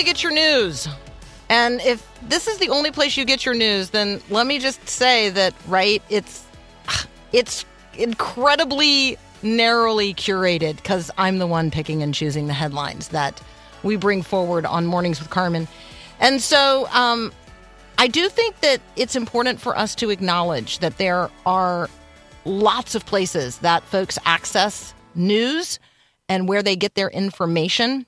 You get your news? And if this is the only place you get your news, then let me just say that right, it's it's incredibly narrowly curated because I'm the one picking and choosing the headlines that we bring forward on Mornings with Carmen. And so um, I do think that it's important for us to acknowledge that there are lots of places that folks access news and where they get their information.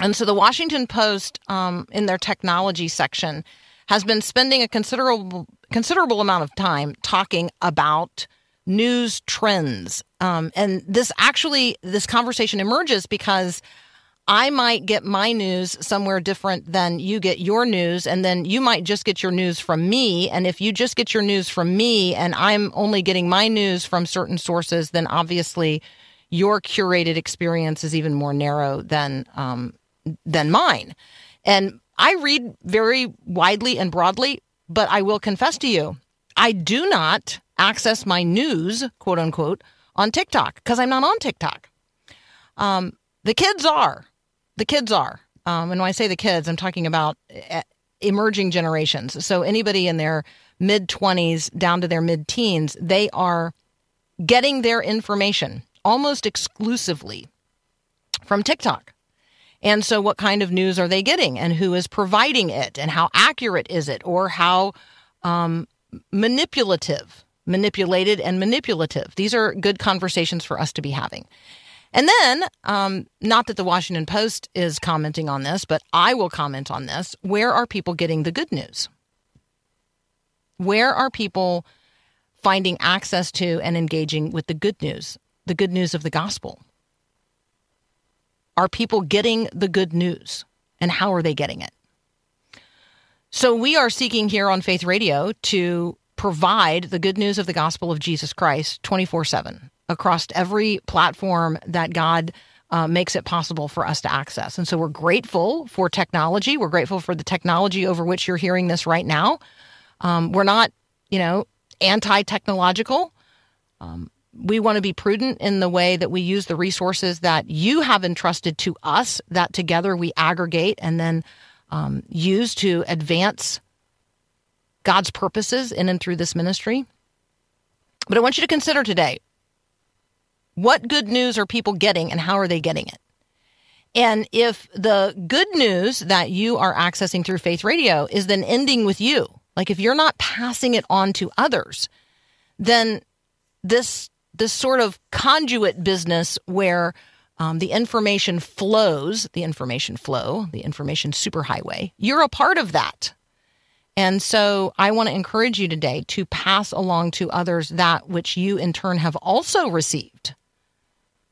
And so the Washington Post, um, in their technology section, has been spending a considerable considerable amount of time talking about news trends. Um, and this actually, this conversation emerges because I might get my news somewhere different than you get your news, and then you might just get your news from me. And if you just get your news from me, and I'm only getting my news from certain sources, then obviously your curated experience is even more narrow than um, than mine. And I read very widely and broadly, but I will confess to you, I do not access my news, quote unquote, on TikTok because I'm not on TikTok. Um, the kids are. The kids are. Um, and when I say the kids, I'm talking about uh, emerging generations. So anybody in their mid 20s down to their mid teens, they are getting their information almost exclusively from TikTok. And so, what kind of news are they getting, and who is providing it, and how accurate is it, or how um, manipulative, manipulated, and manipulative? These are good conversations for us to be having. And then, um, not that the Washington Post is commenting on this, but I will comment on this. Where are people getting the good news? Where are people finding access to and engaging with the good news, the good news of the gospel? Are people getting the good news? And how are they getting it? So, we are seeking here on Faith Radio to provide the good news of the gospel of Jesus Christ 24 7 across every platform that God uh, makes it possible for us to access. And so, we're grateful for technology. We're grateful for the technology over which you're hearing this right now. Um, we're not, you know, anti technological. Um, we want to be prudent in the way that we use the resources that you have entrusted to us, that together we aggregate and then um, use to advance God's purposes in and through this ministry. But I want you to consider today what good news are people getting and how are they getting it? And if the good news that you are accessing through Faith Radio is then ending with you, like if you're not passing it on to others, then this this sort of conduit business where um, the information flows, the information flow, the information superhighway, you're a part of that. And so I want to encourage you today to pass along to others that which you in turn have also received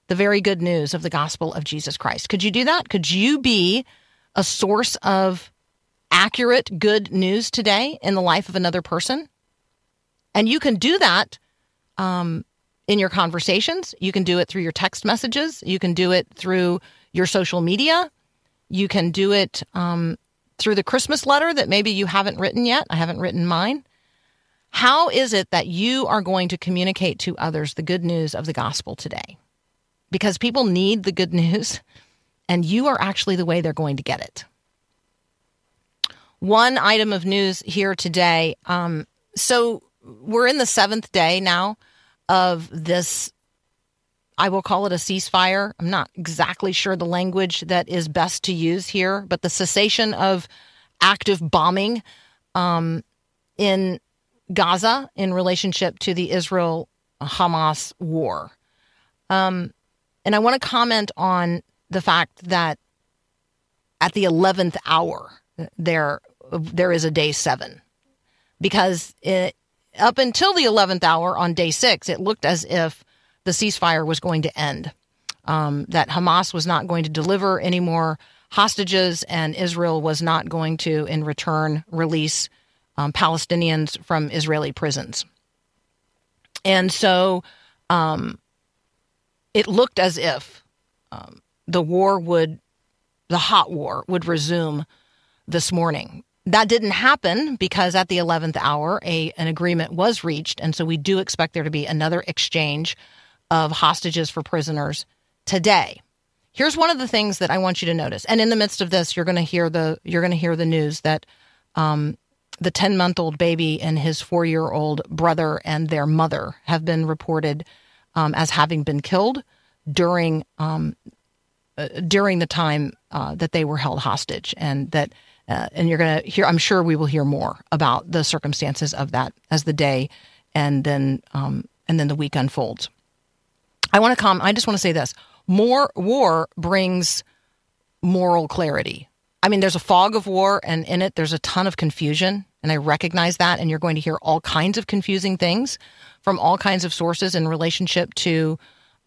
the very good news of the gospel of Jesus Christ. Could you do that? Could you be a source of accurate, good news today in the life of another person? And you can do that um, in your conversations. You can do it through your text messages. You can do it through your social media. You can do it um, through the Christmas letter that maybe you haven't written yet. I haven't written mine. How is it that you are going to communicate to others the good news of the gospel today? Because people need the good news, and you are actually the way they're going to get it. One item of news here today. Um, so we're in the seventh day now of this I will call it a ceasefire. I'm not exactly sure the language that is best to use here, but the cessation of active bombing um, in Gaza in relationship to the Israel Hamas war. Um, and I want to comment on the fact that at the 11th hour, there there is a day seven because it, up until the 11th hour on day six, it looked as if the ceasefire was going to end, um, that Hamas was not going to deliver any more hostages, and Israel was not going to, in return, release um, Palestinians from Israeli prisons. And so um, it looked as if um, the war would, the hot war would resume this morning. That didn't happen because at the 11th hour, a, an agreement was reached. And so we do expect there to be another exchange of hostages for prisoners today. Here's one of the things that I want you to notice. And in the midst of this, you're going to hear the you're going to hear the news that um, the 10 month old baby and his four year old brother and their mother have been reported um, as having been killed during um, uh, during the time uh, that they were held hostage, and that uh, and you're going to hear. I'm sure we will hear more about the circumstances of that as the day and then um, and then the week unfolds. I want to come. I just want to say this: more war brings moral clarity. I mean, there's a fog of war, and in it, there's a ton of confusion, and I recognize that. And you're going to hear all kinds of confusing things from all kinds of sources in relationship to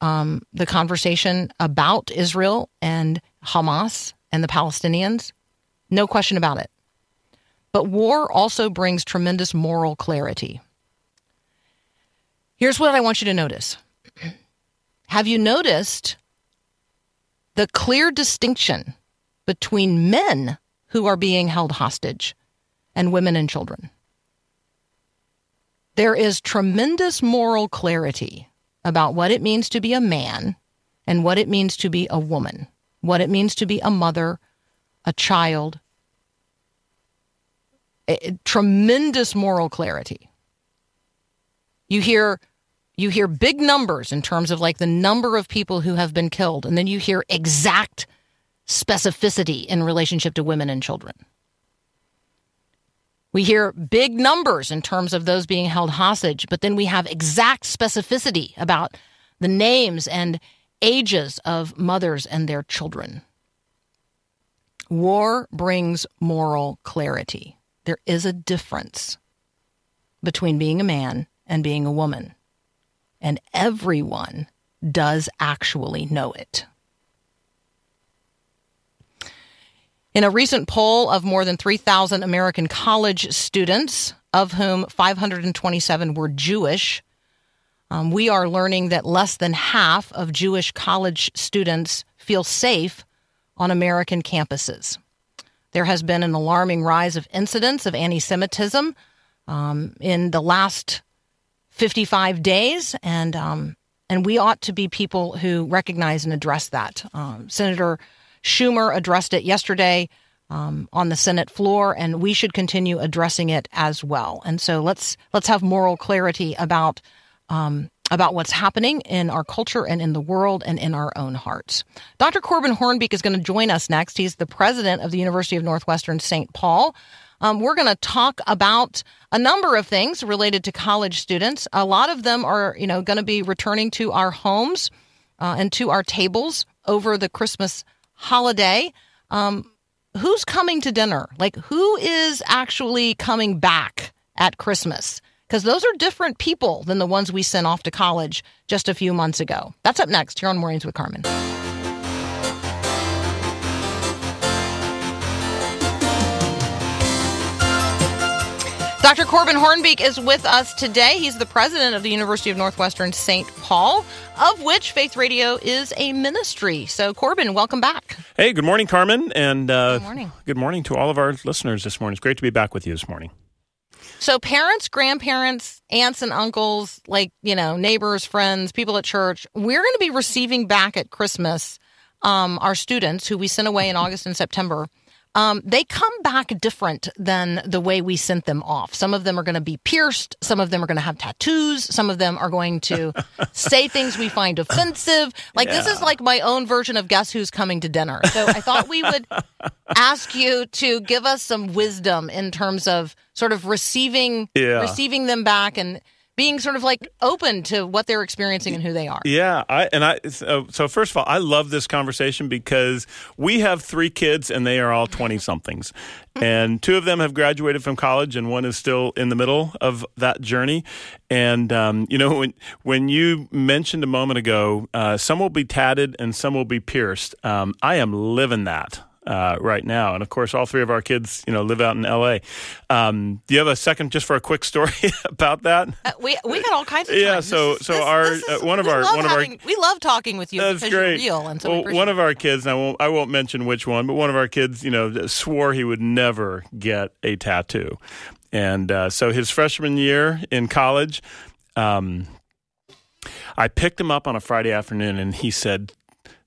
um, the conversation about Israel and Hamas and the Palestinians. No question about it. But war also brings tremendous moral clarity. Here's what I want you to notice Have you noticed the clear distinction between men who are being held hostage and women and children? There is tremendous moral clarity about what it means to be a man and what it means to be a woman, what it means to be a mother, a child. Tremendous moral clarity. You hear you hear big numbers in terms of like the number of people who have been killed and then you hear exact specificity in relationship to women and children. We hear big numbers in terms of those being held hostage, but then we have exact specificity about the names and ages of mothers and their children. War brings moral clarity. There is a difference between being a man and being a woman, and everyone does actually know it. In a recent poll of more than 3,000 American college students, of whom 527 were Jewish, um, we are learning that less than half of Jewish college students feel safe on American campuses. There has been an alarming rise of incidents of anti Semitism um, in the last 55 days, and, um, and we ought to be people who recognize and address that. Um, Senator Schumer addressed it yesterday um, on the Senate floor, and we should continue addressing it as well. And so let's let's have moral clarity about um, about what's happening in our culture and in the world and in our own hearts. Dr. Corbin Hoornbeek is going to join us next. He's the president of the University of Northwestern St. Paul. Um, we're going to talk about a number of things related to college students. A lot of them are, you know, going to be returning to our homes uh, and to our tables over the Christmas holiday. Um, who's coming to dinner? Like, who is actually coming back at Christmas? Because those are different people than the ones we sent off to college just a few months ago. That's up next here on Mornings with Carmen. Dr. Corbin Hoornbeek is with us today. He's the president of the University of Northwestern St. Paul, of which Faith Radio is a ministry. So, Corbin, welcome back. Hey, good morning, Carmen, and uh, Good morning. good morning to all of our listeners this morning. It's great to be back with you this morning. So, parents, grandparents, aunts, and uncles, like, you know, neighbors, friends, people at church, we're going to be receiving back at Christmas um, our students who we sent away in August and September. Um, they come back different than the way we sent them off. Some of them are going to be pierced. Some of them are going to have tattoos. Some of them are going to say things we find offensive. Like, this is like my own version of Guess Who's Coming to Dinner. So I thought we would ask you to give us some wisdom in terms of sort of receiving Yeah. receiving them back and being sort of like open to what they're experiencing and who they are. Yeah, I and I so, so first of all, I love this conversation because we have three kids and they are all 20 somethings. And two of them have graduated from college and one is still in the middle of that journey. And um, you know when when you mentioned a moment ago, uh, some will be tatted and some will be pierced. Um, I am living that uh, right now. And of course, all three of our kids, you know, live out in L.A. Um, do you have a second just for a quick story about that? Uh, we we got all kinds of Yeah, so- so this- our- this is- uh, one of our- one of our- we love talking with you That's because great. you're real and so well, one of our kids, and I won't, I won't mention which one, but one of our kids, you know, swore he would never get a tattoo, and uh, so his freshman year in college, um, I picked him up on a Friday afternoon, and he said,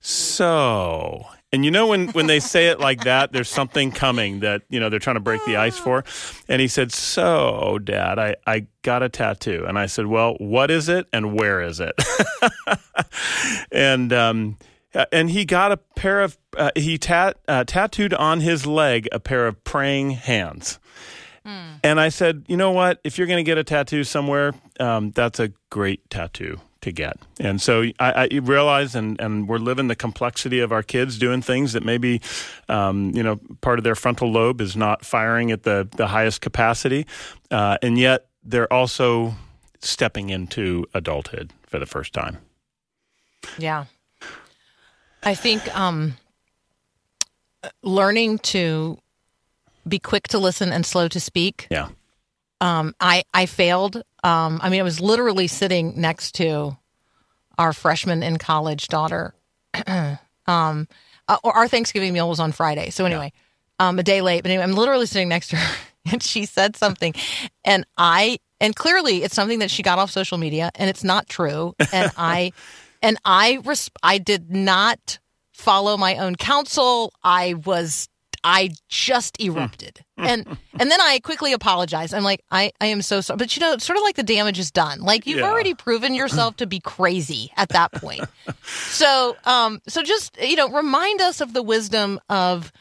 "So." And you know when, when they say it like that, there's something coming that you know they're trying to break the ice for. And he said, "So, Dad, I, I got a tattoo." And I said, "Well, what is it, and where is it?" and um, uh, and he got a pair of uh, he tat, uh, tattooed on his leg a pair of praying hands. And I said, you know what? If you're going to get a tattoo somewhere, um, that's a great tattoo to get. And so I, I realize, and, and we're living the complexity of our kids doing things that maybe, um, you know, part of their frontal lobe is not firing at the, the highest capacity. Uh, and yet they're also stepping into adulthood for the first time. Yeah. I think um, learning to be quick to listen and slow to speak. Yeah. Um, I I failed. Um, I mean, I was literally sitting next to our freshman in college daughter. um, uh, our Thanksgiving meal was on Friday, so anyway, um, a day late. But anyway, I'm literally sitting next to her, and she said something, and I and clearly it's something that she got off social media, and it's not true. And I and I res- I did not follow my own counsel. I was I just erupted. and and then I quickly apologized. I'm like, I, I am so sorry. But you know, it's sort of like the damage is done. Like you've Yeah. already proven yourself to be crazy at that point. so um so just you know, remind us of the wisdom of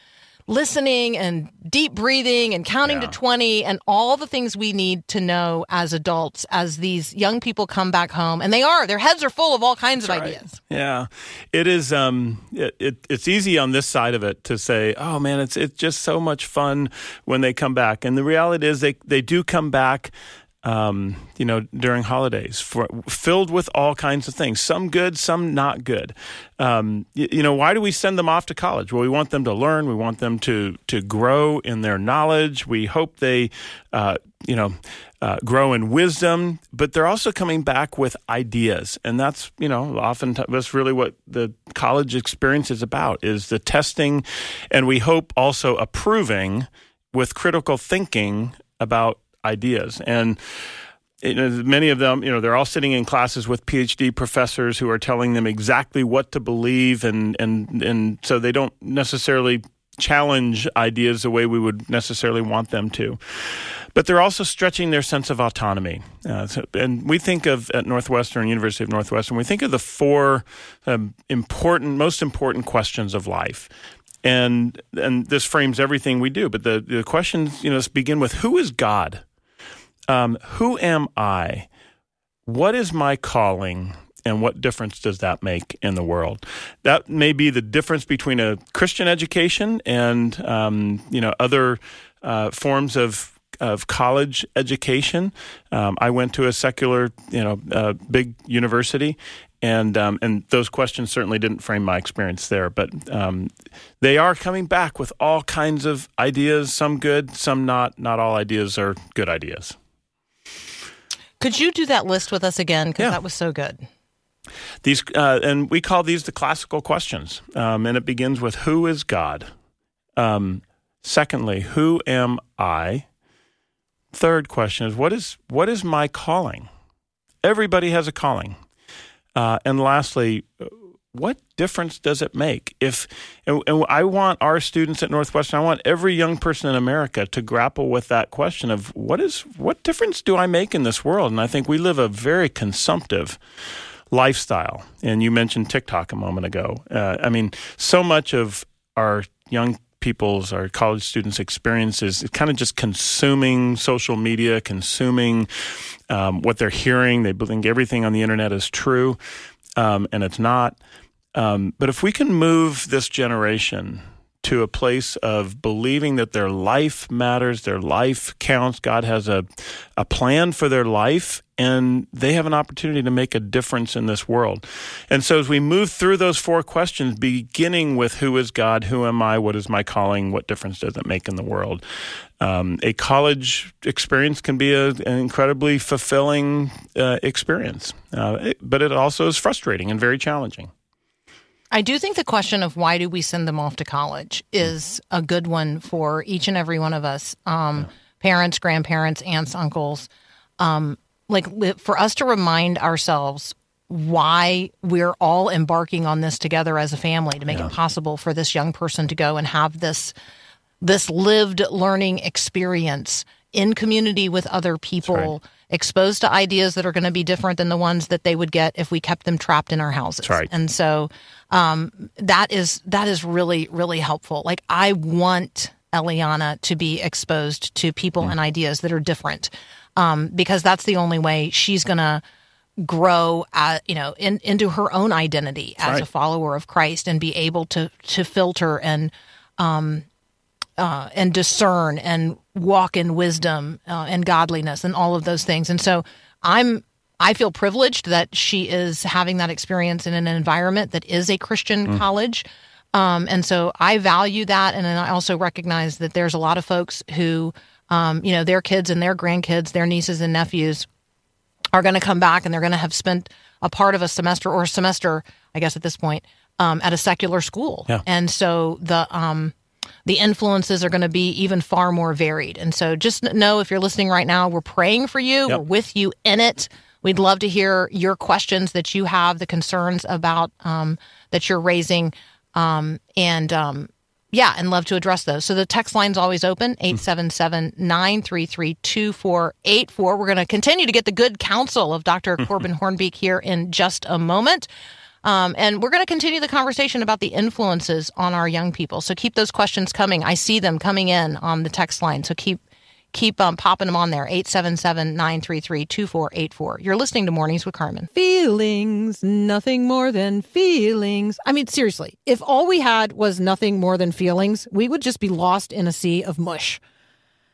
listening and deep breathing and counting Yeah. to 20 and all the things we need to know as adults as these young people come back home and they are their heads are full of all kinds of ideas Yeah, it is. Um, it, it, it's easy on this side of it to say, "Oh man, it's it's just so much fun when they come back." And the reality is, they they do come back. Um, you know, during holidays, for, filled with all kinds of things. Some good, some not good. Um, you, you know, why do we send them off to college? Well, we want them to learn. We want them to to grow in their knowledge. We hope they, uh, you know, uh, grow in wisdom, but they're also coming back with ideas, and that's you know often t- that's really what the college experience is about: is the testing, and we hope also approving with critical thinking about ideas and. Many of them, you know, they're all sitting in classes with PhD professors who are telling them exactly what to believe, and and and so they don't necessarily challenge ideas the way we would necessarily want them to but they're also stretching their sense of autonomy. Uh, so, and we think of at Northwestern, University of Northwestern, we think of the four um, important, most important questions of life. And and this frames everything we do. But the, the questions, you know, begin with who is God? Um, who am I? What is my calling? And what difference does that make in the world? That may be the difference between a Christian education and um, you know other uh, forms of of college education. Um, I went to a secular, you know, uh, big university, and um, and those questions certainly didn't frame my experience there. But um, they are coming back with all kinds of ideas. Some good, some not. Not all ideas are good ideas. Could you do that list with us again because Yeah. that was so good These uh, and we call these the classical questions, um, and it begins with who is God. Um, secondly, who am I? Third question is what is what is my calling? Everybody has a calling, uh, and lastly, what difference does it make if? And, and I want our students at Northwestern. I want every young person in America to grapple with that question of what is what difference do I make in this world? And I think we live a very consumptive lifestyle. And you mentioned TikTok a moment ago. Uh, I mean, so much of our young people's, our college students' experiences, it's kind of just consuming social media, consuming um, what they're hearing. They think everything on the internet is true, um, and it's not. Um, but if we can move this generation to a place of believing that their life matters, their life counts. God has a, a plan for their life, and they have an opportunity to make a difference in this world. And so, as we move through those four questions, beginning with who is God, who am I, what is my calling, what difference does it make in the world, um, a college experience can be a, an incredibly fulfilling uh, experience, uh, but it also is frustrating and very challenging. I do think the question of why do we send them off to college is a good one for each and every one of us um, parents, grandparents, aunts, uncles. Um, like li- for us to remind ourselves why we're all embarking on this together as a family to make it possible for this young person to go and have this this lived learning experience in community with other people exposed to ideas that are going to be different than the ones that they would get if we kept them trapped in our houses. Right. and so um, that is that is really really helpful. Like i want eliana to be exposed to people and ideas that are different um, because that's the only way she's going to grow uh, you know in, into her own identity as a follower of christ and be able to to filter and uh, and discern and walk in wisdom uh, and godliness and all of those things. And so I'm I feel privileged that she is having that experience in an environment that is a Christian college. Um, and so I value that, and then I also recognize that there's a lot of folks who, um, you know, their kids and their grandkids, their nieces and nephews, are going to come back and they're going to have spent a part of a semester or a semester, I guess at this point, um, at a secular school. Yeah. And so the um, the influences are going to be even far more varied. And so just know if you're listening right now, we're praying for you. Yep. We're with you in it. We'd love to hear your questions that you have, the concerns about um, that you're raising, um, and um, yeah, and love to address those. So the text line's always open 877 933 2484. We're going to continue to get the good counsel of Dr. Corbin Hoornbeek here in just a moment. Um, and we're going to continue the conversation about the influences on our young people. So keep those questions coming. I see them coming in on the text line. So keep keep um, popping them on there. 877-933-2484 you're listening to mornings with carmen. Feelings nothing more than feelings. I mean seriously if all we had was nothing more than feelings we would just be lost in a sea of mush.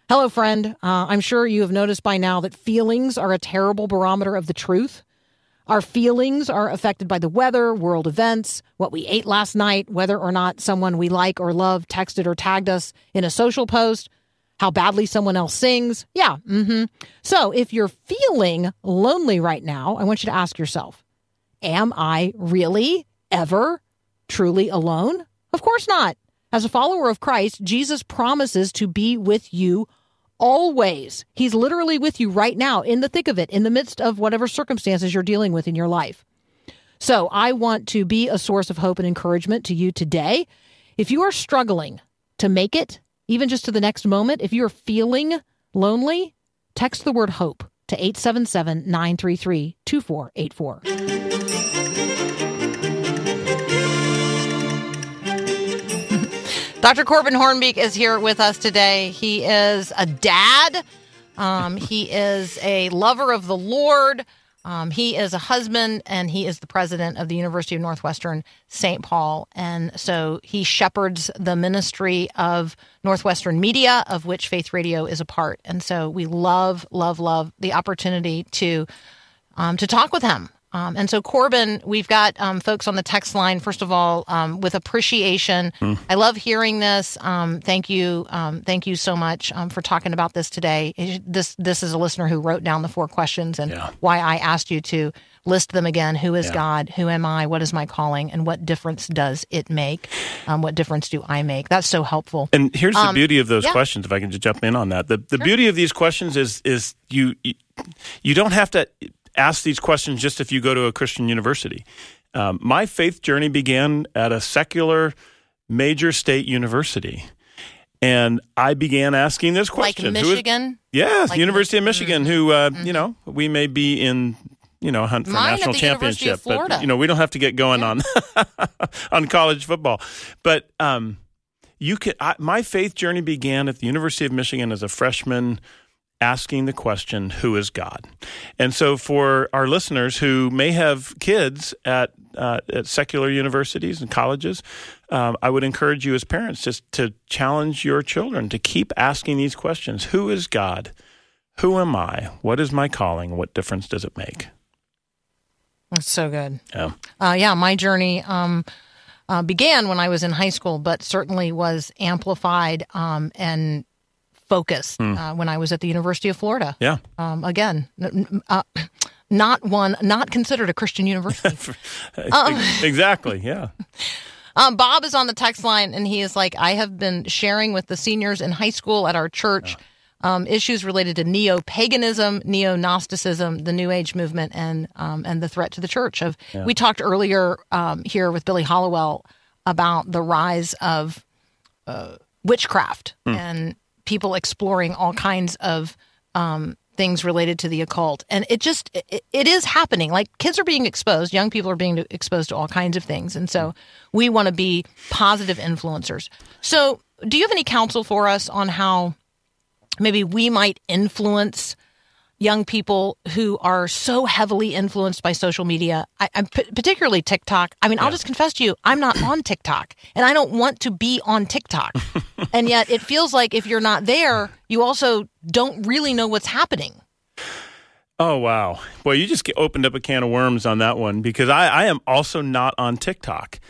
Hello friend. Uh, i'm sure you have noticed by now that feelings are a terrible barometer of the truth our feelings are affected by the weather, world events, what we ate last night, whether or not someone we like or love texted or tagged us in a social post, how badly someone else sings. Yeah. mm-hmm. So if you're feeling lonely right now, I want you to ask yourself Am I really ever truly alone? Of course not. As a follower of Christ, Jesus promises to be with you always. He's literally with you right now in the thick of it, in the midst of whatever circumstances you're dealing with in your life. So I want to be a source of hope and encouragement to you today. If you are struggling to make it, even just to the next moment, if you're feeling lonely, text the word hope to 877 933 2484. Dr. Corbin Hoornbeek is here with us today. He is a dad. Um, he is a lover of the Lord. Um, he is a husband, and he is the president of the University of Northwestern St. Paul. And so he shepherds the ministry of Northwestern Media, of which Faith Radio is a part. And so we love, love, love the opportunity to um, to talk with him. Um, and so, Corbin, we've got um, folks on the text line. First of all, um, with appreciation, I love hearing this. Um, thank you, um, thank you so much um, for talking about this today. This this is a listener who wrote down the four questions and Yeah. why I asked you to list them again. Who is Yeah. God? Who am I? What is my calling? And what difference does it make? Um, what difference do I make? That's so helpful. And here's the beauty of those yeah. questions. If I can just jump in on that, the the beauty of these questions is is you you- you don't have to ask these questions just if you go to a Christian university. Um, my faith journey began at a secular major state university, and I began asking this question: is- Michigan. Yes, Like University of Michigan. Who uh, Mm-hmm. you know we may be in you know hunt for Mine national championship, but you know we don't have to get going on on college football. But um, you could. I, my faith journey began at the University of Michigan as a freshman asking the question, Who is God? And so, for our listeners who may have kids at, uh, at secular universities and colleges, um, I would encourage you as parents just to challenge your children to keep asking these questions Who is God? Who am I? What is my calling? What difference does it make? That's so good. Yeah. Uh, yeah, my journey um, uh, began when I was in high school, but certainly was amplified um, and focused uh, when I was at the University of Florida. Yeah. Um, again, uh, not one, not considered a Christian university. exactly. Yeah. Um, Bob is on the text line, and he is like, I have been sharing with the seniors in high school at our church um, issues related to neo paganism, neo Gnosticism, the New Age movement, and um, and the threat to the church. Of we talked earlier um, here with Billy Hallowell about the rise of uh, witchcraft and people exploring all kinds of um, things related to the occult. And it just it, it is happening. Like kids are being exposed. Young people are being exposed to all kinds of things. And so we want to be positive influencers. So do you have any counsel for us on how maybe we might influence young people who are so heavily influenced by social media. I, i'm p- particularly tiktok. I mean i'll just confess to you i'm not on tiktok and i don't want to be on tiktok. And yet it feels like if you're not there you also don't really know what's happening. Oh wow! Well, you just opened up a can of worms on that one because I, I am also not on TikTok,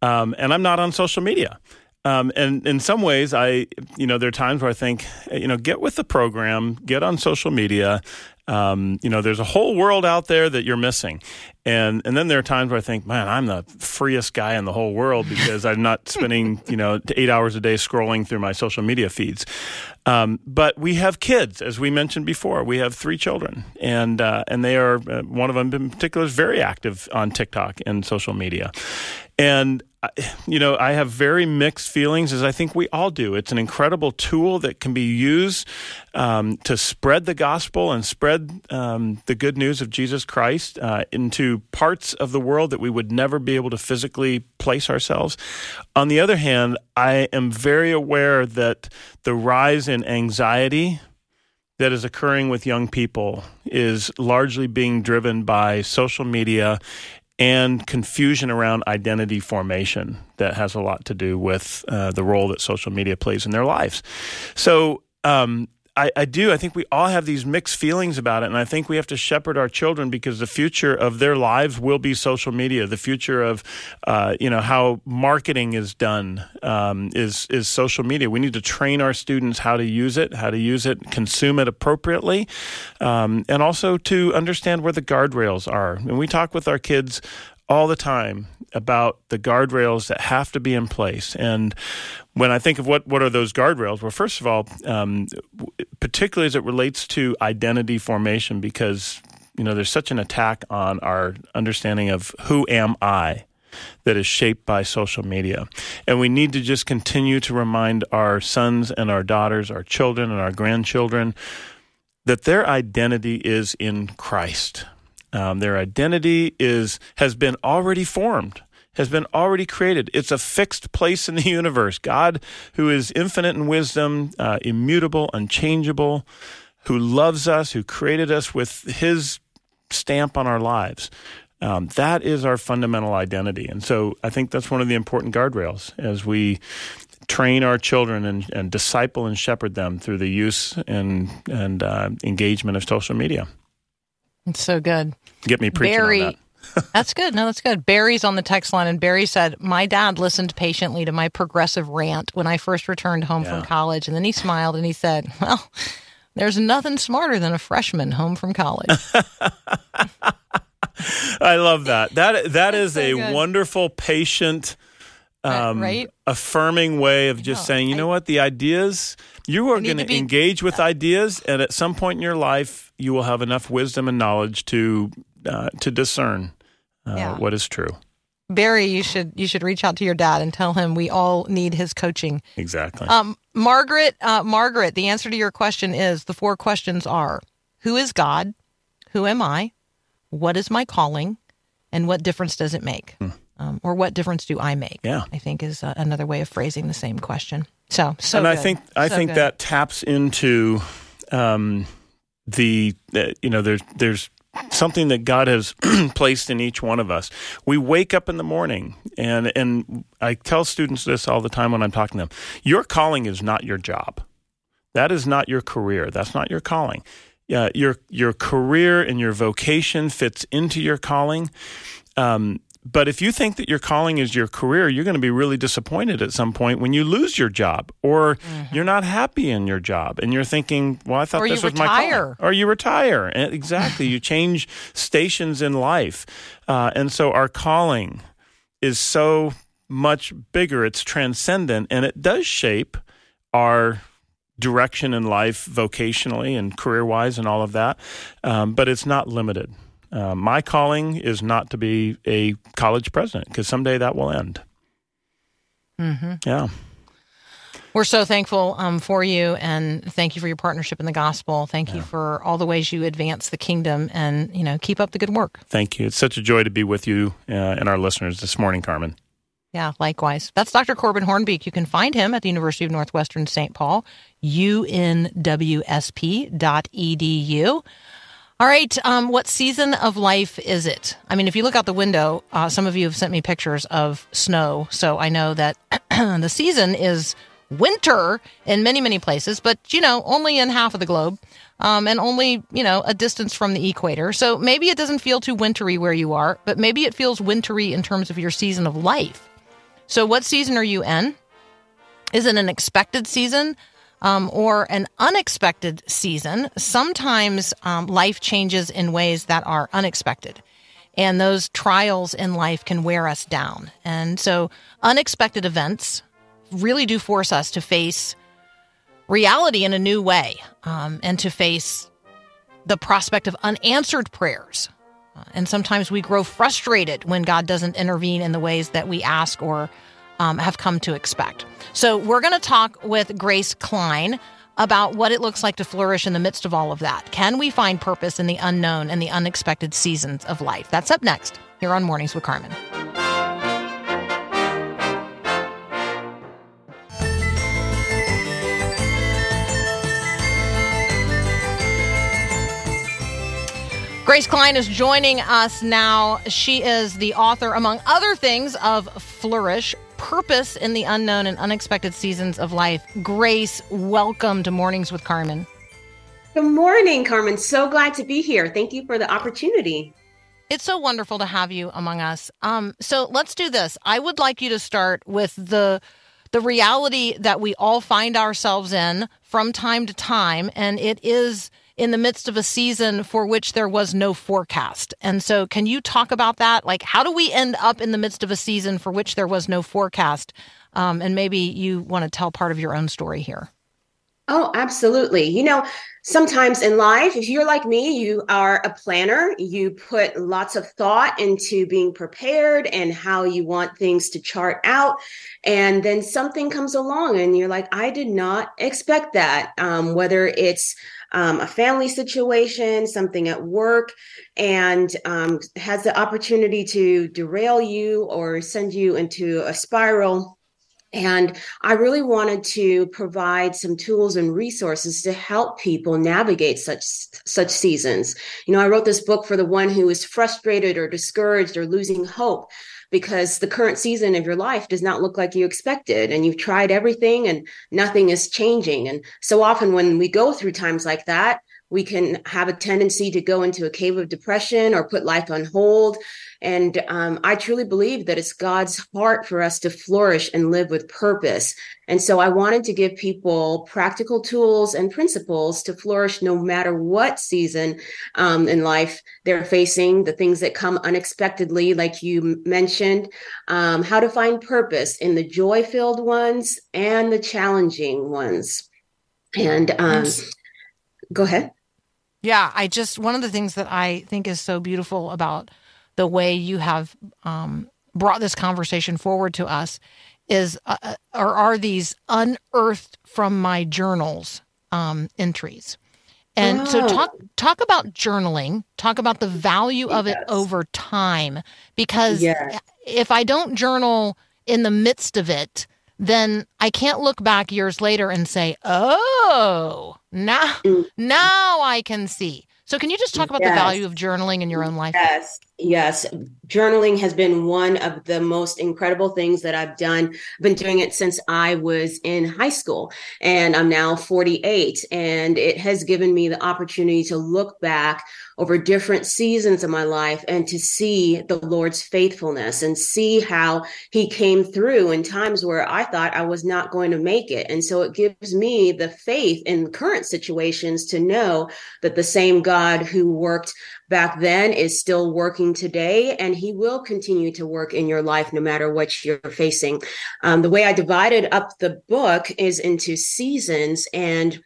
um, and I'm not on social media. Um, and in some ways, I, you know, there are times where I think, you know, get with the program, get on social media. Um, you know, there's a whole world out there that you're missing, and and then there are times where I think, man, I'm the freest guy in the whole world because I'm not spending, you know, eight hours a day scrolling through my social media feeds. Um, but we have kids, as we mentioned before. We have three children, and uh, and they are uh, one of them in particular is very active on TikTok and social media, and you know I have very mixed feelings, as I think we all do. It's an incredible tool that can be used um, to spread the gospel and spread um, the good news of Jesus Christ uh, into parts of the world that we would never be able to physically place ourselves. On the other hand, I am very aware that the rise in anxiety that is occurring with young people is largely being driven by social media and confusion around identity formation that has a lot to do with uh, the role that social media plays in their lives. So, um, I, I do. I think we all have these mixed feelings about it, and I think we have to shepherd our children because the future of their lives will be social media. The future of, uh, you know, how marketing is done um, is is social media. We need to train our students how to use it, how to use it, consume it appropriately, um, and also to understand where the guardrails are. And we talk with our kids all the time about the guardrails that have to be in place. And when I think of what, what are those guardrails, well, first of all, um, particularly as it relates to identity formation, because you know there's such an attack on our understanding of who am I that is shaped by social media. And we need to just continue to remind our sons and our daughters, our children and our grandchildren, that their identity is in Christ. Um, their identity is has been already formed, has been already created. It's a fixed place in the universe. God, who is infinite in wisdom, uh, immutable, unchangeable, who loves us, who created us with His stamp on our lives. Um, that is our fundamental identity, and so I think that's one of the important guardrails as we train our children and, and disciple and shepherd them through the use and and uh, engagement of social media. It's so good Get me preaching Barry, on that. that's good. No, that's good. Barry's on the text line, and Barry said, My dad listened patiently to my progressive rant when I first returned home from college. And then he smiled and he said, Well, there's nothing smarter than a freshman home from college. I love that. That that is so a good. wonderful, patient, um, right? affirming way of just saying, you I- know what, the ideas you are going to be- engage with ideas, and at some point in your life, you will have enough wisdom and knowledge to uh, to discern uh, Yeah. what is true. Barry, you should you should reach out to your dad and tell him we all need his coaching. Exactly. Um, Margaret, uh, Margaret, the answer to your question is the four questions are: Who is God? Who am I? What is my calling? And what difference does it make? Um, or what difference do I make? Yeah. I think is uh, another way of phrasing the same question. So, so and I think I So think good. that taps into um, the uh, you know there's there's something that God has placed in each one of us. We wake up in the morning, and and I tell students this all the time when I'm talking to them. Your calling is not your job. That is not your career. That's not your calling. Your your career and your vocation fits into your calling. Um, but if you think that your calling is your career, you're going to be really disappointed at some point when you lose your job or you're not happy in your job and you're thinking, well, I thought Mm-hmm. Or this was my calling. Or you retire. And Exactly. you change stations in life. Uh, and so our calling is so much bigger, it's transcendent, and it does shape our direction in life vocationally and career wise and all of that. Um, but it's not limited. Uh, my calling is not to be a college president because someday that will end. Mm-hmm. Yeah. We're so thankful um, for you and thank you for your partnership in the gospel. Thank you for all the ways you advance the kingdom and, you know, keep up the good work. Thank you. It's such a joy to be with you uh, and our listeners this morning, Carmen. Yeah, likewise. That's Dr. Corbin Hoornbeek. You can find him at the University of Northwestern St. Paul, unwsp.edu. All right, um, what season of life is it? I mean, if you look out the window, uh, some of you have sent me pictures of snow, so I know that the season is winter in many, many places, but you know, only in half of the globe, um, and only you know a distance from the equator. So maybe it doesn't feel too wintry where you are, but maybe it feels wintry in terms of your season of life. So, what season are you in? Is it an expected season um, or an unexpected season? Sometimes um, life changes in ways that are unexpected. And those trials in life can wear us down. And so, unexpected events really do force us to face reality in a new way um, and to face the prospect of unanswered prayers. Uh, and sometimes we grow frustrated when God doesn't intervene in the ways that we ask or um, have come to expect. So, we're going to talk with Grace Klein about what it looks like to flourish in the midst of all of that. Can we find purpose in the unknown and the unexpected seasons of life? That's up next here on Mornings with Carmen. Grace Klein is joining us now. She is the author, among other things, of Flourish Purpose in the Unknown and Unexpected Seasons of Life. Grace, welcome to Mornings with Carmen. Good morning, Carmen. So glad to be here. Thank you for the opportunity. It's so wonderful to have you among us. Um, so let's do this. I would like you to start with the the reality that we all find ourselves in from time to time, and it is in the midst of a season for which there was no forecast. And so, can you talk about that? Like, how do we end up in the midst of a season for which there was no forecast? Um, and maybe you want to tell part of your own story here. Oh, absolutely. You know, sometimes in life, if you're like me, you are a planner, you put lots of thought into being prepared and how you want things to chart out. And then something comes along and you're like, I did not expect that. Um, whether it's um, a family situation, something at work, and um, has the opportunity to derail you or send you into a spiral. And I really wanted to provide some tools and resources to help people navigate such such seasons. You know, I wrote this book for the one who is frustrated or discouraged or losing hope because the current season of your life does not look like you expected and you've tried everything and nothing is changing. And so often when we go through times like that, we can have a tendency to go into a cave of depression or put life on hold. And um, I truly believe that it's God's heart for us to flourish and live with purpose. And so I wanted to give people practical tools and principles to flourish no matter what season um, in life they're facing, the things that come unexpectedly, like you mentioned, um, how to find purpose in the joy filled ones and the challenging ones. And um, go ahead. Yeah, I just one of the things that I think is so beautiful about the way you have um, brought this conversation forward to us is, uh, uh, or are these unearthed from my journals um, entries, And so Oh. talk talk about journaling, talk about the value of it over time because Yes. if I don't journal in the midst of it, then I can't look back years later and say, "Oh, now Mm. now I can see." So can you just talk about the value of journaling in your own life? Yes, yes. Journaling has been one of the most incredible things that I've done. I've been doing it since I was in high school, and I'm now 48. And it has given me the opportunity to look back over different seasons of my life and to see the Lord's faithfulness and see how He came through in times where I thought I was not going to make it. And so it gives me the faith in current situations to know that the same God who worked back then is still working today and he will continue to work in your life no matter what you're facing. Um, the way i divided up the book is into seasons and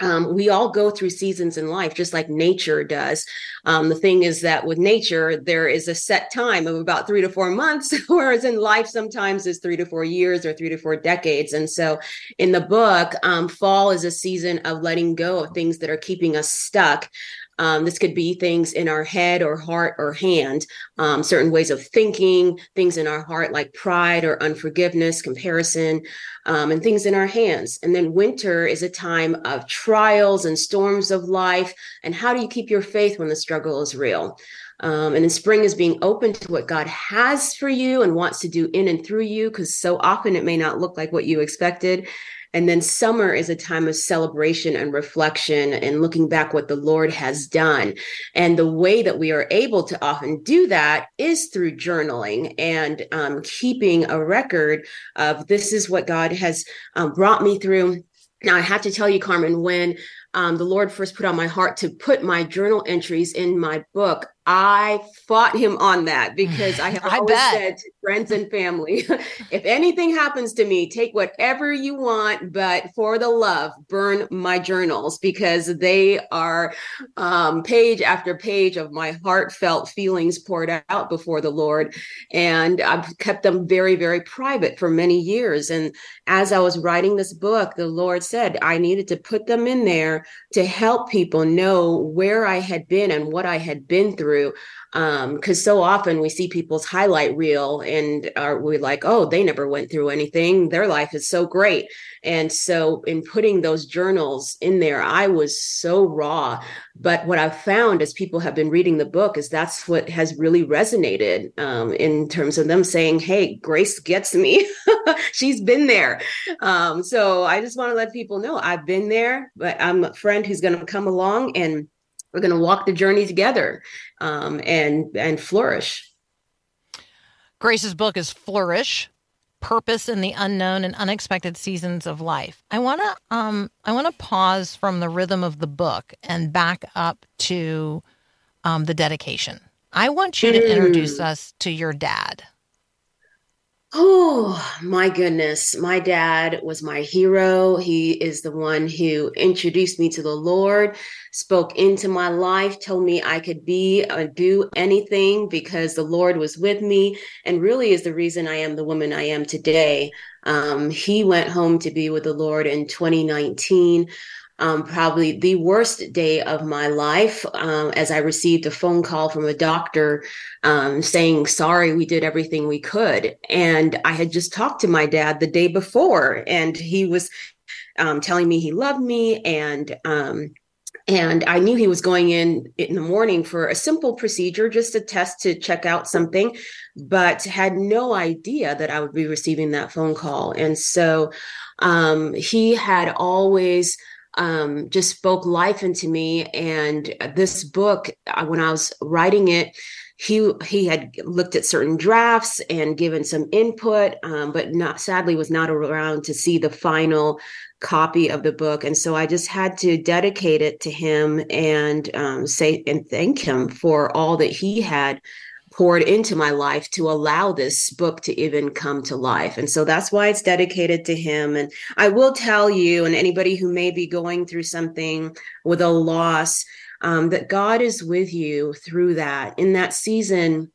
um, we all go through seasons in life just like nature does. Um, the thing is that with nature there is a set time of about three to four months whereas in life sometimes is three to four years or three to four decades. And so in the book um, fall is a season of letting go of things that are keeping us stuck um, this could be things in our head or heart or hand, um, certain ways of thinking, things in our heart like pride or unforgiveness, comparison, um, and things in our hands. And then winter is a time of trials and storms of life. And how do you keep your faith when the struggle is real? Um, and then spring is being open to what God has for you and wants to do in and through you, because so often it may not look like what you expected. And then summer is a time of celebration and reflection and looking back what the Lord has done. And the way that we are able to often do that is through journaling and um, keeping a record of this is what God has um, brought me through. Now, I have to tell you, Carmen, when um, the Lord first put on my heart to put my journal entries in my book, I fought him on that because I have I always bet. said to friends and family, if anything happens to me, take whatever you want, but for the love, burn my journals because they are um, page after page of my heartfelt feelings poured out before the Lord. And I've kept them very, very private for many years. And as I was writing this book, the Lord said I needed to put them in there to help people know where I had been and what I had been through. Because so often we see people's highlight reel and are we like, oh, they never went through anything. Their life is so great. And so in putting those journals in there, I was so raw. But what I've found as people have been reading the book is that's what has really resonated um, in terms of them saying, hey, Grace gets me. She's been there. Um, so I just want to let people know I've been there, but I'm a friend who's going to come along and we're going to walk the journey together um, and and flourish. Grace's book is Flourish: Purpose in the Unknown and Unexpected Seasons of Life. I want to um I want to pause from the rhythm of the book and back up to um the dedication. I want you to introduce us to your dad. Oh my goodness. My dad was my hero. He is the one who introduced me to the Lord, spoke into my life, told me I could be or do anything because the Lord was with me, and really is the reason I am the woman I am today. Um, he went home to be with the Lord in 2019 um, probably the worst day of my life um, as I received a phone call from a doctor um, saying, Sorry, we did everything we could. And I had just talked to my dad the day before, and he was um, telling me he loved me and um, and I knew he was going in in the morning for a simple procedure, just a test to check out something, but had no idea that I would be receiving that phone call. And so um, he had always um, just spoke life into me. And this book, when I was writing it, he he had looked at certain drafts and given some input, um, but not sadly was not around to see the final copy of the book. And so I just had to dedicate it to him and um, say and thank him for all that he had poured into my life to allow this book to even come to life. And so that's why it's dedicated to him. And I will tell you, and anybody who may be going through something with a loss, um, that God is with you through that. In that season,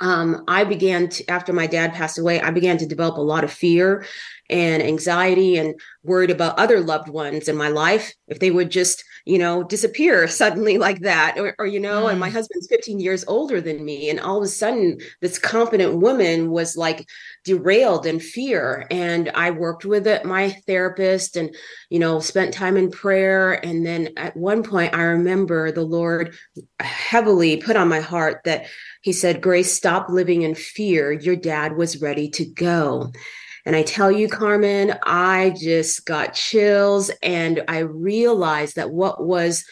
um, I began to, after my dad passed away, I began to develop a lot of fear and anxiety and worried about other loved ones in my life if they would just you know disappear suddenly like that or, or you know and my Mm. husband's 15 years older than me and all of a sudden this confident woman was like derailed in fear and i worked with it, my therapist and you know spent time in prayer and then at one point i remember the lord heavily put on my heart that he said grace stop living in fear your dad was ready to go and I tell you, Carmen, I just got chills and I realized that what was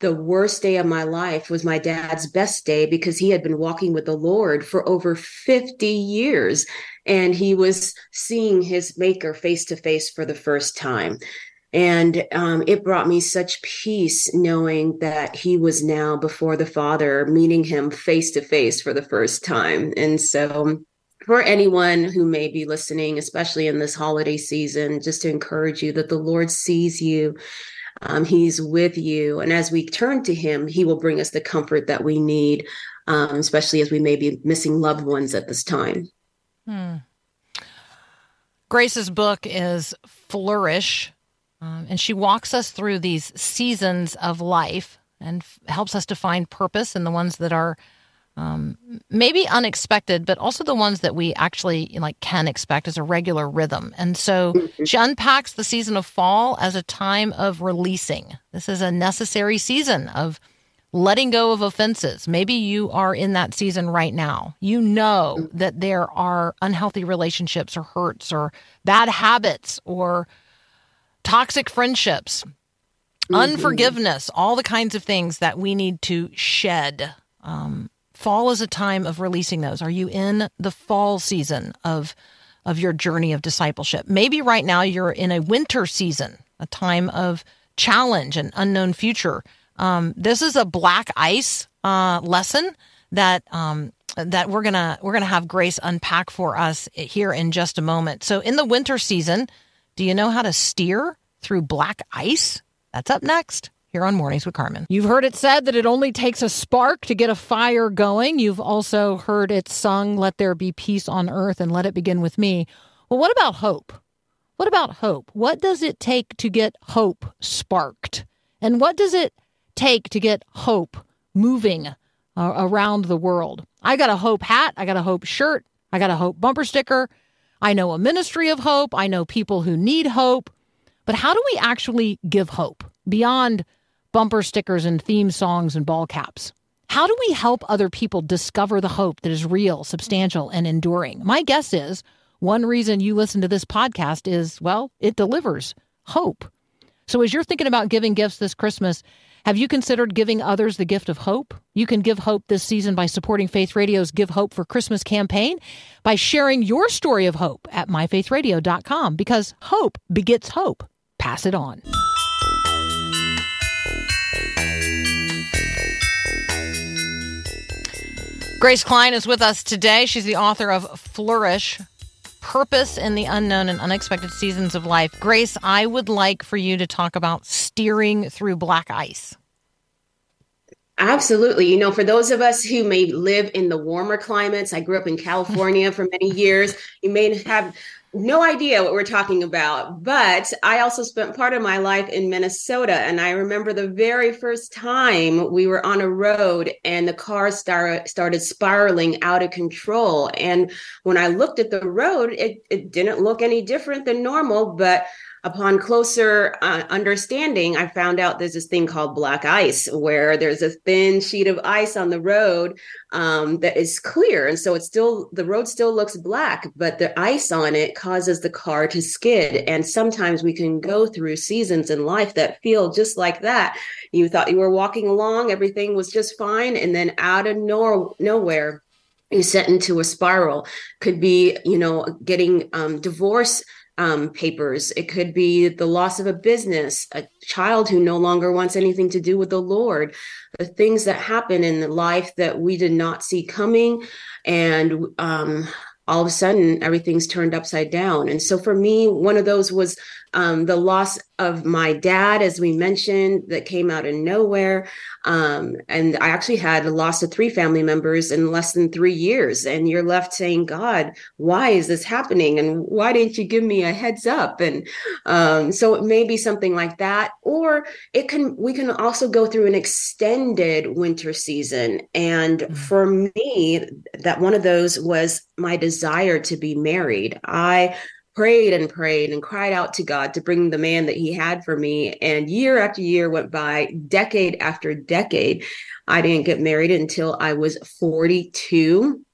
the worst day of my life was my dad's best day because he had been walking with the Lord for over 50 years and he was seeing his maker face to face for the first time. And um, it brought me such peace knowing that he was now before the Father, meeting him face to face for the first time. And so, for anyone who may be listening, especially in this holiday season, just to encourage you that the Lord sees you. Um, he's with you. And as we turn to Him, He will bring us the comfort that we need, um, especially as we may be missing loved ones at this time. Hmm. Grace's book is Flourish, um, and she walks us through these seasons of life and f- helps us to find purpose in the ones that are um, maybe unexpected, but also the ones that we actually like can expect as a regular rhythm. And so she unpacks the season of fall as a time of releasing. This is a necessary season of letting go of offenses. Maybe you are in that season right now. You know that there are unhealthy relationships or hurts or bad habits or toxic friendships, unforgiveness, all the kinds of things that we need to shed. Um, fall is a time of releasing those. Are you in the fall season of of your journey of discipleship? Maybe right now you're in a winter season, a time of challenge and unknown future. Um, this is a black ice uh, lesson that um, that we're gonna we're gonna have Grace unpack for us here in just a moment. So in the winter season, do you know how to steer through black ice? That's up next here on Mornings with Carmen. You've heard it said that it only takes a spark to get a fire going. You've also heard it sung, Let there be peace on earth and let it begin with me. Well, what about hope? What about hope? What does it take to get hope sparked? And what does it take to get hope moving uh, around the world? I got a hope hat. I got a hope shirt. I got a hope bumper sticker. I know a ministry of hope. I know people who need hope. But how do we actually give hope beyond bumper stickers and theme songs and ball caps? How do we help other people discover the hope that is real, substantial, and enduring? My guess is one reason you listen to this podcast is, well, it delivers hope. So as you're thinking about giving gifts this Christmas, have you considered giving others the gift of hope? You can give hope this season by supporting Faith Radio's Give Hope for Christmas campaign by sharing your story of hope at myfaithradio.com because hope begets hope. Pass it on. Grace Klein is with us today. She's the author of Flourish Purpose in the Unknown and Unexpected Seasons of Life. Grace, I would like for you to talk about steering through black ice. Absolutely. You know, for those of us who may live in the warmer climates, I grew up in California for many years. You may have no idea what we're talking about, but I also spent part of my life in Minnesota. And I remember the very first time we were on a road and the car star- started spiraling out of control. And when I looked at the road, it, it didn't look any different than normal, but upon closer uh, understanding, I found out there's this thing called black ice, where there's a thin sheet of ice on the road um, that is clear, and so it's still the road still looks black, but the ice on it causes the car to skid. And sometimes we can go through seasons in life that feel just like that. You thought you were walking along, everything was just fine, and then out of nor- nowhere you set into a spiral could be you know getting um, divorce um, papers. It could be the loss of a business, a child who no longer wants anything to do with the Lord, the things that happen in the life that we did not see coming. And um, all of a sudden, everything's turned upside down. And so for me, one of those was um, the loss of my dad, as we mentioned, that came out of nowhere. Um, and I actually had a loss of three family members in less than three years. And you're left saying, God, why is this happening? And why didn't you give me a heads up? And um, so it may be something like that. Or it can, we can also go through an extended winter season. And mm-hmm. for me, that one of those was my desire to be married. I prayed and prayed and cried out to God to bring the man that he had for me. And year after year went by, decade after decade. I didn't get married until I was 42.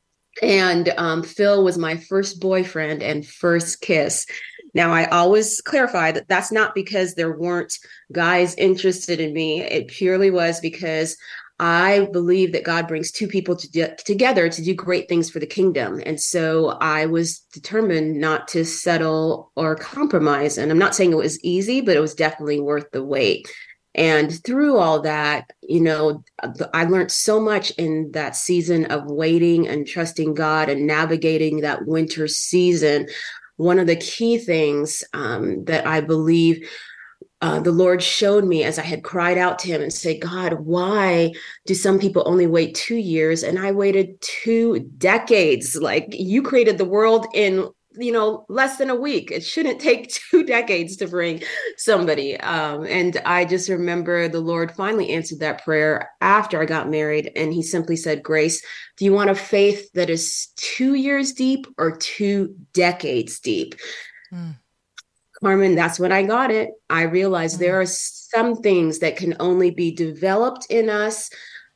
And um, Phil was my first boyfriend and first kiss. Now, I always clarify that that's not because there weren't guys interested in me. It purely was because I believe that God brings two people to do, together to do great things for the kingdom. And so I was determined not to settle or compromise. And I'm not saying it was easy, but it was definitely worth the wait. And through all that, you know, I learned so much in that season of waiting and trusting God and navigating that winter season. One of the key things um, that I believe uh, the Lord showed me as I had cried out to Him and say, God, why do some people only wait two years and I waited two decades? Like you created the world in you know less than a week it shouldn't take two decades to bring somebody um, and i just remember the lord finally answered that prayer after i got married and he simply said grace do you want a faith that is two years deep or two decades deep mm. Carmen, that's when I got it. I realized mm-hmm. there are some things that can only be developed in us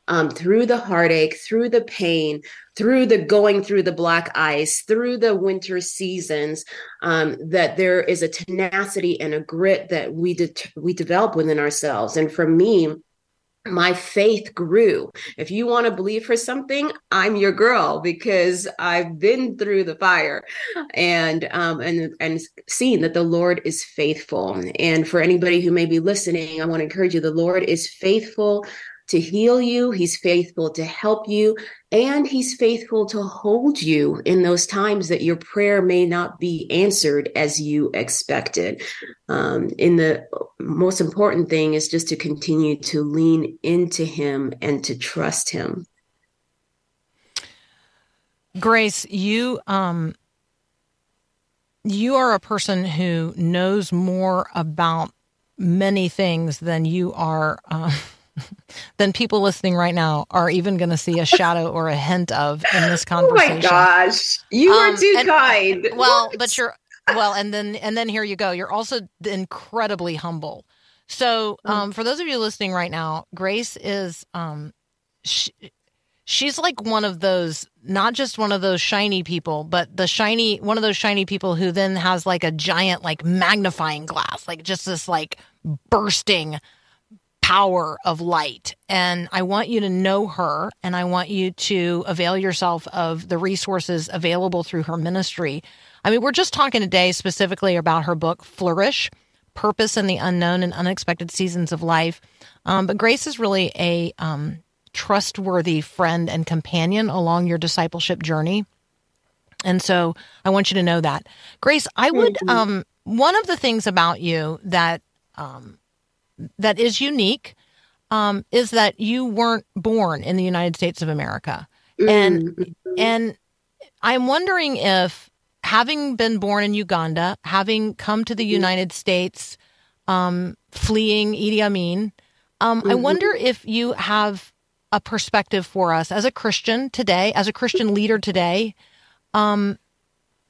um, through the heartache, through the pain, through the going through the black ice, through the winter seasons. Um, that there is a tenacity and a grit that we de- we develop within ourselves. And for me, my faith grew. If you want to believe for something, I'm your girl because I've been through the fire and um and and seen that the Lord is faithful. And for anybody who may be listening, I want to encourage you the Lord is faithful to heal you, He's faithful to help you, and He's faithful to hold you in those times that your prayer may not be answered as you expected. Um, and the most important thing is just to continue to lean into Him and to trust Him. Grace, you um, you are a person who knows more about many things than you are. Uh, than people listening right now are even going to see a shadow or a hint of in this conversation. Oh my gosh, you um, are too and, kind. Well, what? but you're well, and then and then here you go. You're also incredibly humble. So, mm. um, for those of you listening right now, Grace is um, she, she's like one of those not just one of those shiny people but the shiny one of those shiny people who then has like a giant like magnifying glass like just this like bursting power of light. And I want you to know her and I want you to avail yourself of the resources available through her ministry. I mean, we're just talking today specifically about her book, Flourish Purpose in the Unknown and Unexpected Seasons of Life. Um, but Grace is really a um, trustworthy friend and companion along your discipleship journey. And so I want you to know that. Grace, I would, um, one of the things about you that, um, that is unique um, is that you weren't born in the United States of America, mm-hmm. and and I'm wondering if having been born in Uganda, having come to the mm-hmm. United States, um, fleeing Idi Amin, um, mm-hmm. I wonder if you have a perspective for us as a Christian today, as a Christian leader today, um,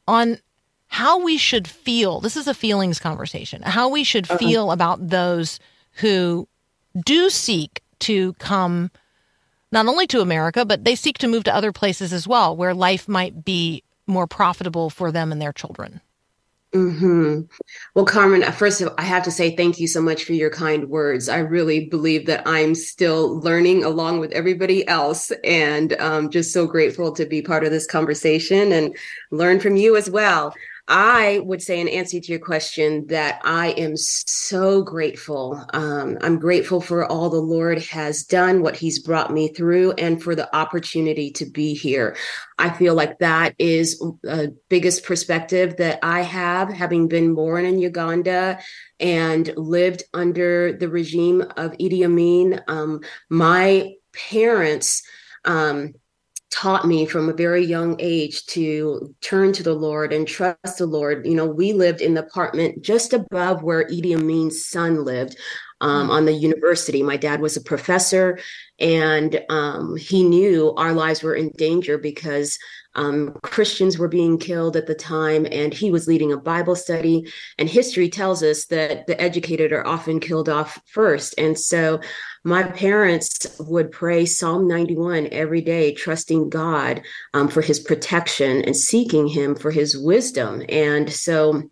on how we should feel. This is a feelings conversation. How we should uh-huh. feel about those who do seek to come not only to America, but they seek to move to other places as well where life might be more profitable for them and their children. Hmm. Well, Carmen, first of all, I have to say thank you so much for your kind words. I really believe that I'm still learning along with everybody else, and um, just so grateful to be part of this conversation and learn from you as well. I would say, in answer to your question, that I am so grateful. Um, I'm grateful for all the Lord has done, what He's brought me through, and for the opportunity to be here. I feel like that is the biggest perspective that I have, having been born in Uganda and lived under the regime of Idi Amin. Um, my parents. Um, taught me from a very young age to turn to the Lord and trust the Lord. You know, we lived in the apartment just above where Idi Amin's son lived um, on the university. My dad was a professor, and um, he knew our lives were in danger because um, Christians were being killed at the time, and he was leading a Bible study. And history tells us that the educated are often killed off first. And so my parents would pray Psalm 91 every day, trusting God um, for his protection and seeking him for his wisdom. And so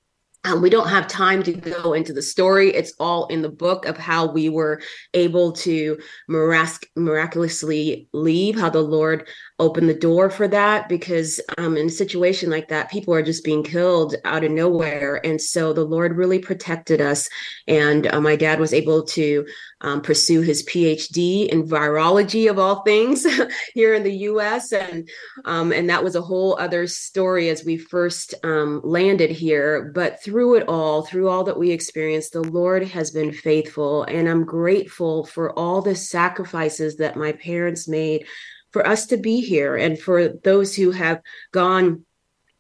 um, we don't have time to go into the story. It's all in the book of how we were able to mirac- miraculously leave, how the Lord opened the door for that. Because um, in a situation like that, people are just being killed out of nowhere. And so the Lord really protected us. And uh, my dad was able to um, pursue his PhD in virology of all things here in the U.S. and um, and that was a whole other story as we first um, landed here. But through it all, through all that we experienced, the Lord has been faithful, and I'm grateful for all the sacrifices that my parents made for us to be here, and for those who have gone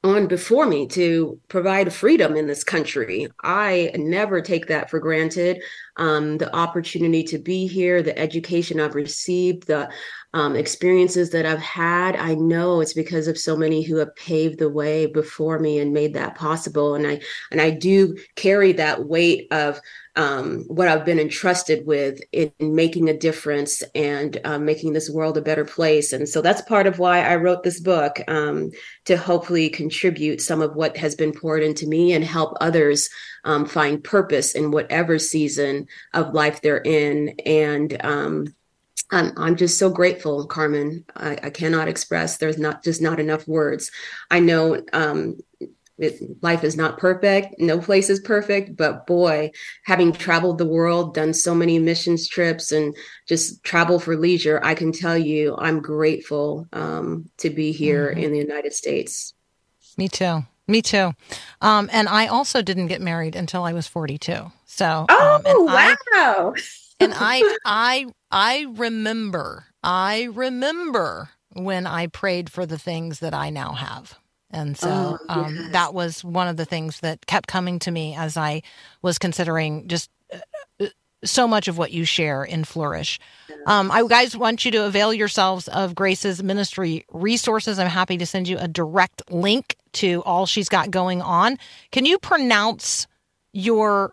on before me to provide freedom in this country. I never take that for granted. Um, the opportunity to be here, the education I've received, the um, experiences that I've had, I know it's because of so many who have paved the way before me and made that possible. And I and I do carry that weight of um, what I've been entrusted with in, making a difference and uh, making this world a better place. And so that's part of why I wrote this book um, to hopefully contribute some of what has been poured into me and help others um, find purpose in whatever season of life they're in. And um, I'm, I'm just so grateful, Carmen. I, I, cannot express. There's not just not enough words. I know um, it, life is not perfect. No place is perfect, but boy, having traveled the world, done so many missions trips, and just travel for leisure, I can tell you I'm grateful um, to be here mm-hmm. in the United States. Me too. Me too. Um, and I also didn't get married until I was 42. So, oh um, wow! I, and I, I, I remember, I remember when I prayed for the things that I now have. And so oh, um, yes. that was one of the things that kept coming to me as I was considering just uh, uh, so much of what you share in Flourish. Um, I guys want you to avail yourselves of Grace's ministry resources. I'm happy to send you a direct link to all she's got going on. Can you pronounce your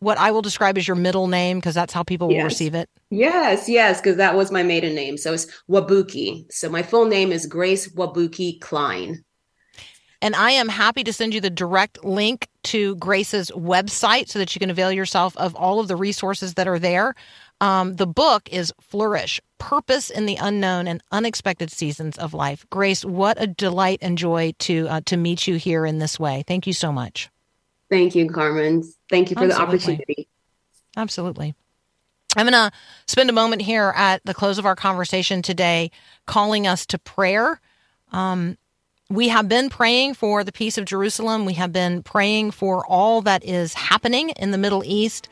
what I will describe as your middle name because that's how people yes. will receive it? Yes, yes, because that was my maiden name. So it's Wabuke. So my full name is Grace Wabuke Klein. And I am happy to send you the direct link to Grace's website so that you can avail yourself of all of the resources that are there. Um, the book is Flourish Purpose in the Unknown and Unexpected Seasons of Life. Grace, what a delight and joy to, uh, to meet you here in this way. Thank you so much. Thank you, Carmen. Thank you for Absolutely. the opportunity. Absolutely. I'm going to spend a moment here at the close of our conversation today calling us to prayer. Um, we have been praying for the peace of Jerusalem. We have been praying for all that is happening in the Middle East.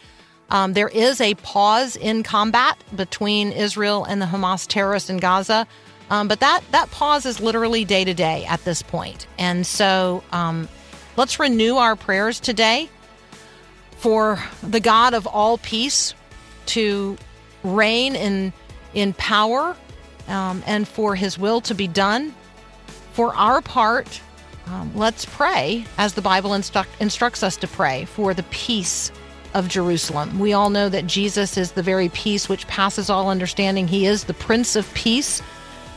Um, there is a pause in combat between Israel and the Hamas terrorists in Gaza, um, but that that pause is literally day to day at this point. And so, um, let's renew our prayers today for the God of all peace to reign in in power um, and for His will to be done for our part, um, let's pray as the Bible instru- instructs us to pray for the peace of Jerusalem. We all know that Jesus is the very peace which passes all understanding. He is the Prince of Peace.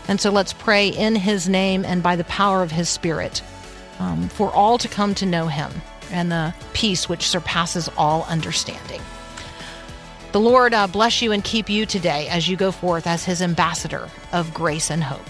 And so let's pray in his name and by the power of his Spirit um, for all to come to know him and the peace which surpasses all understanding. The Lord uh, bless you and keep you today as you go forth as his ambassador of grace and hope.